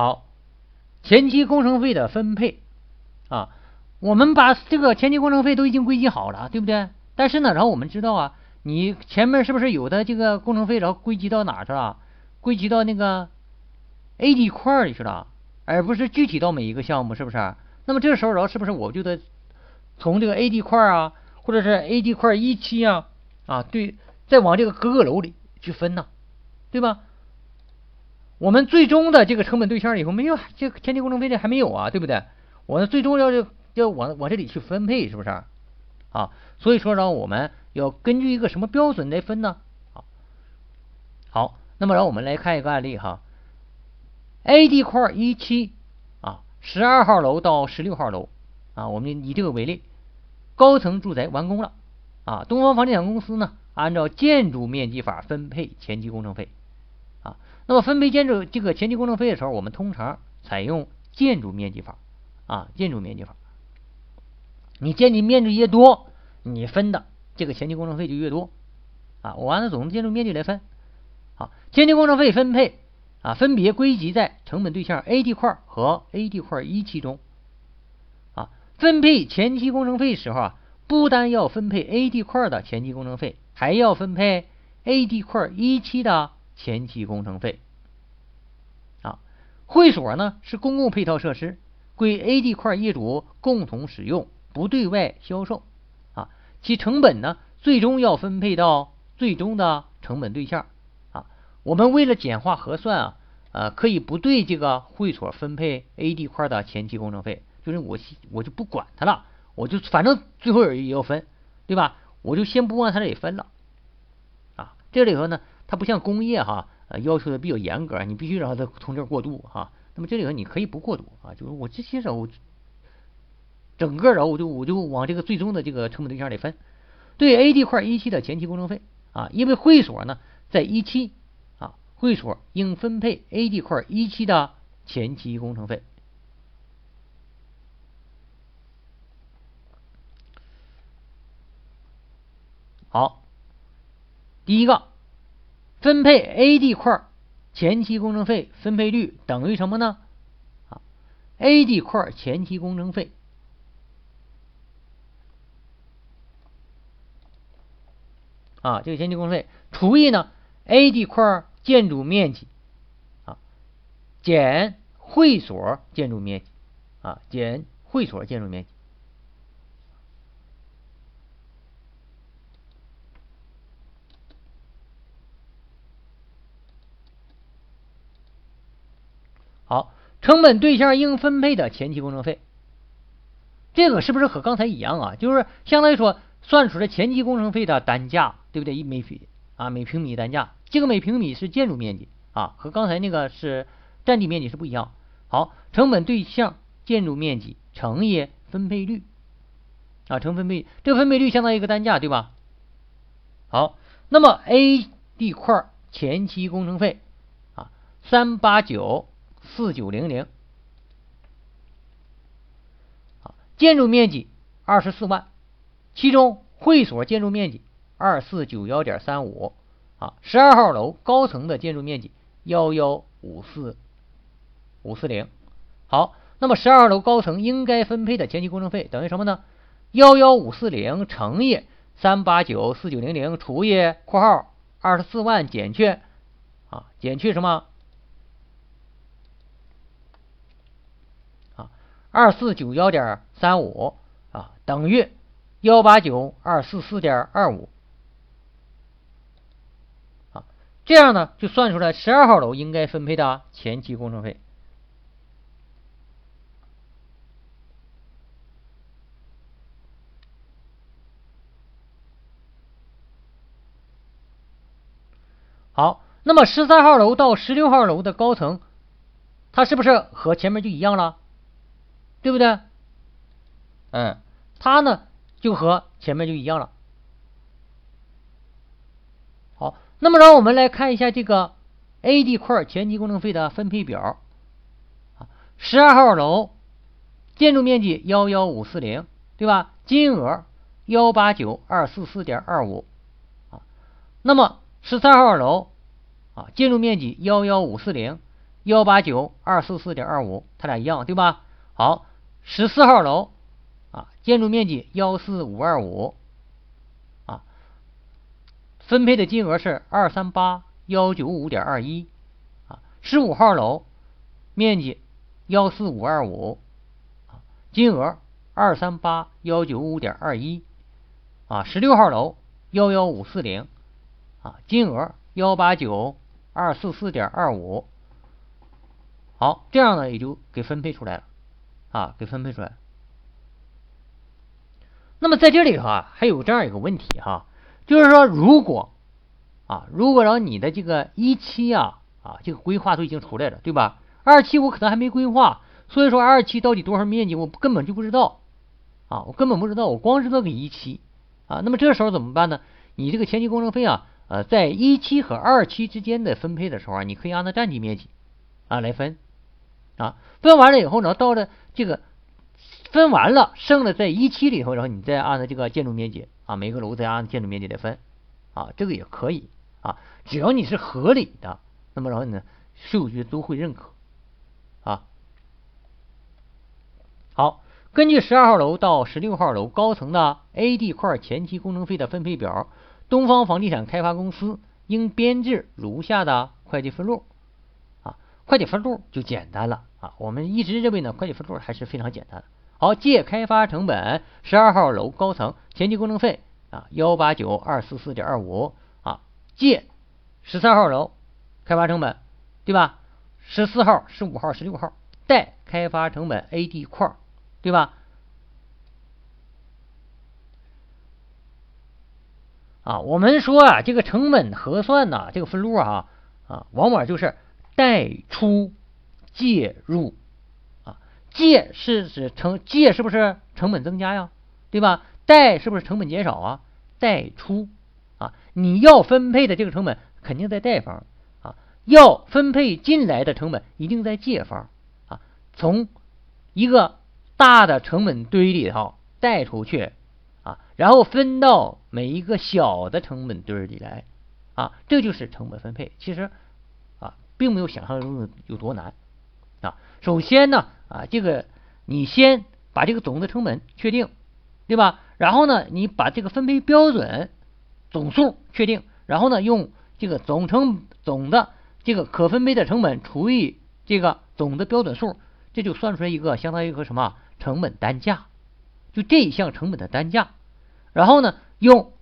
好，前期工程费的分配啊，我们把这个前期工程费都已经归集好了，对不对？但是呢，然后我们知道啊，你前面是不是有的这个工程费，然后归集到哪去了？归集到那个 A 地块里去了，而不是具体到每一个项目，是不是？那么这个时候，然后是不是我就得从这个 A 地块啊，或者是 A 地块一期啊，啊，对，再往这个各个楼里去分呢，对吧？我们最终的这个成本对象以后没有，这个前期工程费这还没有啊，对不对？我们最终要要往往这里去分配，是不是？啊，所以说呢，我们要根据一个什么标准来分呢？好，好，那么让我们来看一个案例哈，A 地块一期啊，十二号楼到十六号楼啊，我们以这个为例，高层住宅完工了啊，东方房地产公司呢，按照建筑面积法分配前期工程费啊。那么分配建筑这个前期工程费的时候，我们通常采用建筑面积法啊，建筑面积法。你建筑面积越多，你分的这个前期工程费就越多啊。我按照总的建筑面积来分。好，前期工程费分配啊，分别归集在成本对象 A D 块和 A D 块一期中啊。分配前期工程费时候啊，不单要分配 A D 块的前期工程费，还要分配 A D 块一期的。前期工程费啊，会所呢是公共配套设施，归 A 地块业主共同使用，不对外销售啊。其成本呢，最终要分配到最终的成本对象啊。我们为了简化核算啊，呃，可以不对这个会所分配 A 地块的前期工程费，就是我我就不管它了，我就反正最后也要分，对吧？我就先不往他这里分了啊。这里头呢。它不像工业哈，呃，要求的比较严格，你必须让它从这儿过渡哈。那么这里头你可以不过渡啊，就是我这些时候整个的我就我就往这个最终的这个成本对象里分。对 A 地块一期的前期工程费啊，因为会所呢在一期啊，会所应分配 A 地块一期的前期工程费。好，第一个。分配 A 地块前期工程费分配率等于什么呢？啊，A 地块前期工程费啊，这个前期工程费除以呢 A 地块建筑面积啊减会所建筑面积啊减会所建筑面积。好，成本对象应分配的前期工程费，这个是不是和刚才一样啊？就是相当于说算出来前期工程费的单价，对不对？一每平啊每平米单价，这个每平米是建筑面积啊，和刚才那个是占地面积是不一样。好，成本对象建筑面积乘以分配率啊，乘分配，这个分配率相当于一个单价，对吧？好，那么 A 地块前期工程费啊，三八九。四九零零，啊，建筑面积二十四万，其中会所建筑面积二四九幺点三五，啊，十二号楼高层的建筑面积幺幺五四五四零，好，那么十二号楼高层应该分配的前期工程费等于什么呢？幺幺五四零乘以三八九四九零零除以括号二十四万减去啊，减去什么？二四九幺点三五啊，等于幺八九二四四点二五啊，这样呢就算出来十二号楼应该分配的前期工程费。好，那么十三号楼到十六号楼的高层，它是不是和前面就一样了？对不对？嗯，它呢就和前面就一样了。好，那么让我们来看一下这个 A 地块前期工程费的分配表。啊，十二号楼建筑面积幺幺五四零，对吧？金额幺八九二四四点二五。啊，那么十三号楼啊，建筑面积幺幺五四零，幺八九二四四点二五，它俩一样对吧？好，十四号楼啊，建筑面积幺四五二五啊，分配的金额是二三八幺九五点二一啊，十五号楼面积幺四五二五啊，金额二三八幺九五点二一啊，十六号楼幺幺五四零啊，金额幺八九二四四点二五。好，这样呢也就给分配出来了，啊，给分配出来。那么在这里头啊，还有这样一个问题哈，就是说如果啊，如果让你的这个一期啊啊这个规划都已经出来了，对吧？二期我可能还没规划，所以说二期到底多少面积我根本就不知道啊，我根本不知道，我光知道个一期啊。那么这时候怎么办呢？你这个前期工程费啊，呃，在一期和二期之间的分配的时候啊，你可以按照占地面积啊来分。啊，分完了以后呢，到了这个分完了，剩了在一期里头，然后你再按照这个建筑面积啊，每个楼再按建筑面积来分啊，这个也可以啊，只要你是合理的，那么然后呢，税务局都会认可啊。好，根据十二号楼到十六号楼高层的 A、地块前期工程费的分配表，东方房地产开发公司应编制如下的会计分录会计分录就简单了。啊，我们一直认为呢，会计分录还是非常简单的。好，借开发成本十二号楼高层前期工程费啊，幺八九二四四点二五啊，借十三号楼开发成本对吧？十四号、十五号、十六号贷开发成本 A、D 块对吧？啊，我们说啊，这个成本核算呢，这个分录啊啊，往往就是贷出。借入啊，借是指成借是不是成本增加呀？对吧？贷是不是成本减少啊？贷出啊，你要分配的这个成本肯定在贷方啊，要分配进来的成本一定在借方啊。从一个大的成本堆里头贷出去啊，然后分到每一个小的成本堆里来啊，这就是成本分配。其实，并没有想象中的有多难。啊，首先呢，啊，这个你先把这个总的成本确定，对吧？然后呢，你把这个分配标准总数确定，然后呢，用这个总成总的这个可分配的成本除以这个总的标准数，这就算出来一个相当于一个什么成本单价，就这一项成本的单价。然后呢，用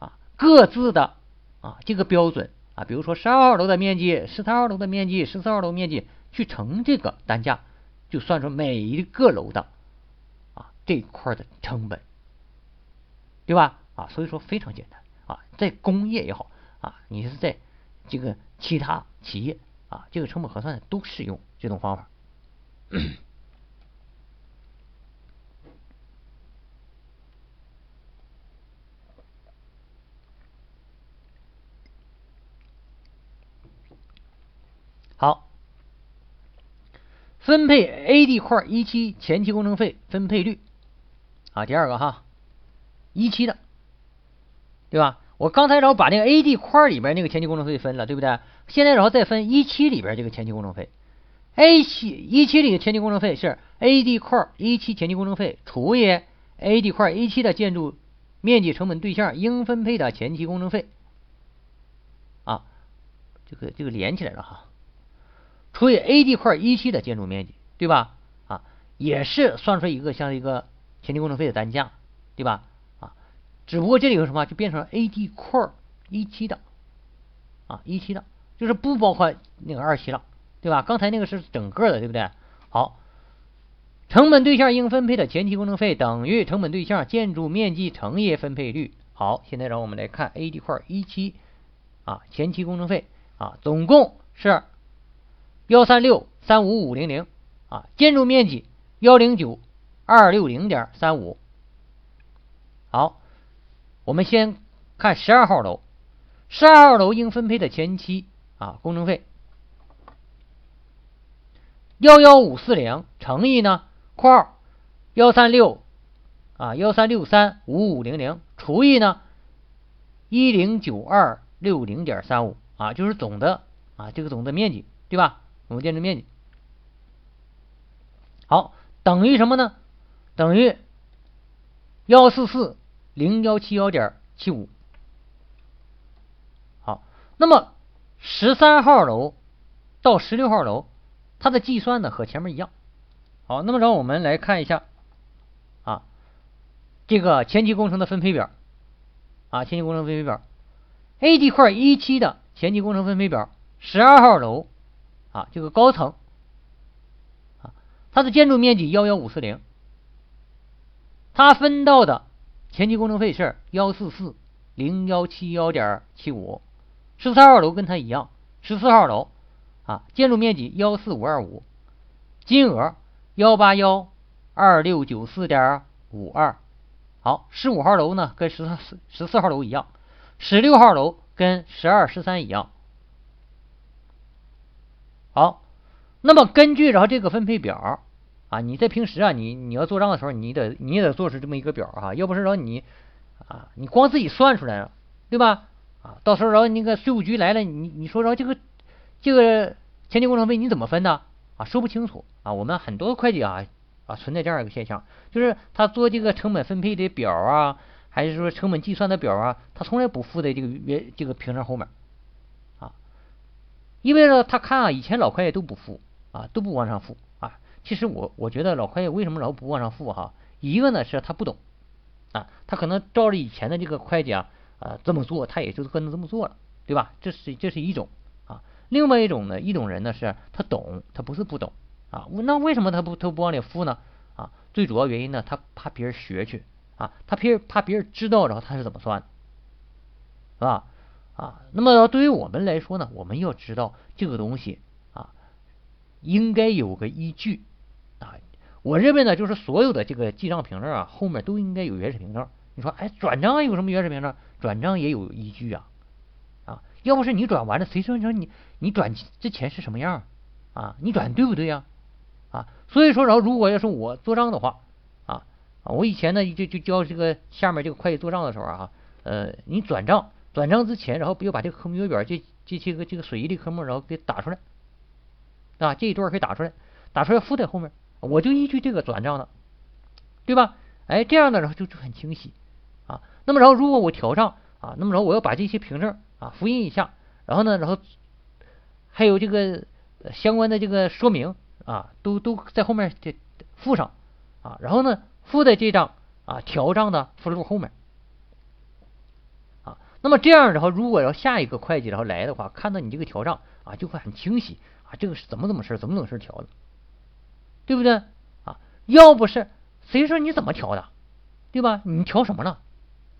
啊各自的啊这个标准啊，比如说十二号楼的面积、十三号楼的面积、十四号楼面积。去乘这个单价，就算出每一个楼的啊这一块的成本，对吧？啊，所以说非常简单啊，在工业也好啊，你是在这个其他企业啊，这个成本核算都适用这种方法。好。分配 A、D 块一期前期工程费分配率啊，第二个哈，一期的，对吧？我刚才然后把那个 A、D 块里边那个前期工程费分了，对不对？现在然后再分一期里边这个前期工程费，A 期一期里的前期工程费是 A、D 块一期前期工程费除以 A、地块一期的建筑面积成本对象应分配的前期工程费啊，这个这个连起来了哈。除以 A、D 块一期的建筑面积，对吧？啊，也是算出一个像一个前期工程费的单价，对吧？啊，只不过这里有什么，就变成 A、D 块一期的，啊，一期的，就是不包括那个二期了，对吧？刚才那个是整个的，对不对？好，成本对象应分配的前期工程费等于成本对象建筑面积乘以分配率。好，现在让我们来看 A、D 块一期啊，前期工程费啊，总共是。幺三六三五五零零啊，建筑面积幺零九二六零点三五。好，我们先看十二号楼，十二号楼应分配的前期啊工程费幺幺五四零乘以呢括号幺三六啊幺三六三五五零零除以呢一零九二六零点三五啊，就是总的啊这个总的面积对吧？我们建筑面积。好，等于什么呢？等于幺四四零幺七幺点七五。好，那么十三号楼到十六号楼，它的计算呢和前面一样。好，那么让我们来看一下啊，这个前期工程的分配表啊，前期工程分配表，A 地块一期的前期工程分配表，十二号楼啊，这个高层啊。它的建筑面积幺幺五四零，它分到的前期工程费是幺四四零幺七幺点七五，十三号楼跟它一样，十四号楼啊，建筑面积幺四五二五，金额幺八幺二六九四点五二，好，十五号楼呢跟十四十四号楼一样，十六号楼跟十二十三一样，好，那么根据然后这个分配表。啊，你在平时啊，你你要做账的时候，你得你也得做出这么一个表啊，要不是说你啊，你光自己算出来了，对吧？啊，到时候然后那个税务局来了，你你说然后这个这个前期工程费你怎么分呢？啊，说不清楚啊。我们很多会计啊啊存在这样一个现象，就是他做这个成本分配的表啊，还是说成本计算的表啊，他从来不附在这个原这个凭证后面，因为呢，他看啊，以前老会计都不付啊，都不往上付啊。其实我我觉得老会计为什么老不往上付哈？一个呢是他不懂啊，他可能照着以前的这个会计啊啊这么做，他也就跟着这么做了，对吧？这是这是一种啊。另外一种呢，一种人呢是他懂，他不是不懂啊。那为什么他不他不往里付呢？啊，最主要原因呢，他怕别人学去啊，他别怕别人知道然后他是怎么算，是吧？啊，那么对于我们来说呢，我们要知道这个东西啊，应该有个依据。啊，我认为呢，就是所有的这个记账凭证啊，后面都应该有原始凭证。你说，哎，转账有什么原始凭证？转账也有依据啊，啊，要不是你转完了，谁说说你你转之前是什么样啊？你转对不对呀？啊，所以说，然后如果要是我做账的话，啊，我以前呢就就教这个下面这个会计做账的时候啊，呃，你转账转账之前，然后不要把这个科目表这这些个这个损益的科目然后给打出来，啊，这一段可以打出来，打出来附在后面。我就依据这个转账的，对吧？哎，这样的然后就就很清晰啊。那么然后如果我调账啊，那么然后我要把这些凭证啊复印一下，然后呢，然后还有这个相关的这个说明啊，都都在后面这附上啊，然后呢附在这张啊调账的附录后面。那么这样然后如果要下一个会计然后来的话，看到你这个调账啊，就会很清晰啊，这个是怎么怎么事怎么怎么事调的。对不对啊？要不是谁说你怎么调的，对吧？你调什么了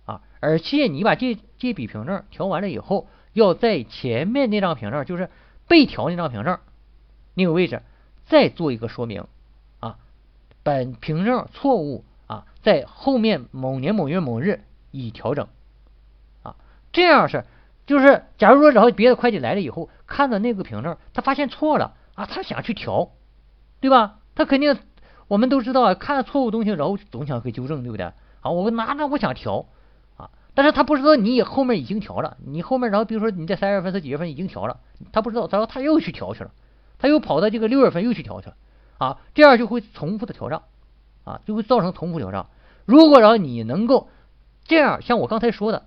啊？而且你把这这笔凭证调完了以后，要在前面那张凭证，就是被调那张凭证那个位置再做一个说明啊。本凭证错误啊，在后面某年某月某日已调整。这样是就是，假如说然后别的会计来了以后，看到那个凭证，他发现错了啊，他想去调，对吧？他肯定，我们都知道啊，看到错误东西，然后总想去纠正，对不对？啊，我拿着我想调啊，但是他不知道你后面已经调了，你后面然后比如说你在三月份、是几月份已经调了，他不知道，然后他又去调去了，他又跑到这个六月份又去调去了，啊，这样就会重复的调账，啊，就会造成重复调账。如果然后你能够这样，像我刚才说的，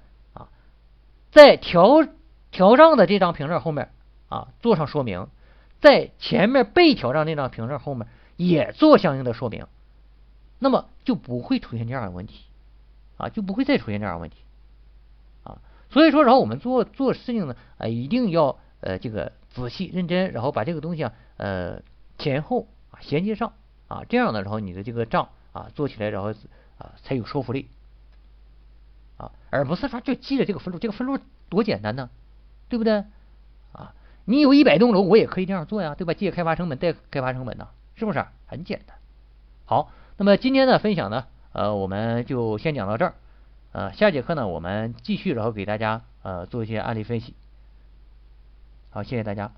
在调调账的这张凭证后面啊做上说明，在前面被调账那张凭证后面。也做相应的说明，那么就不会出现这样的问题，啊，就不会再出现这样的问题，啊，所以说，然后我们做做事情呢，啊，一定要呃这个仔细认真，然后把这个东西啊，呃前后啊衔接上，啊，这样的，然后你的这个账啊做起来，然后啊才有说服力，啊，而不是说就记着这个分录，这个分录多简单呢，对不对？啊，你有一百栋楼，我也可以这样做呀，对吧？借开发成本，贷开发成本呢。是不是很简单？好，那么今天的分享呢，呃，我们就先讲到这儿，呃，下节课呢，我们继续然后给大家呃做一些案例分析。好，谢谢大家。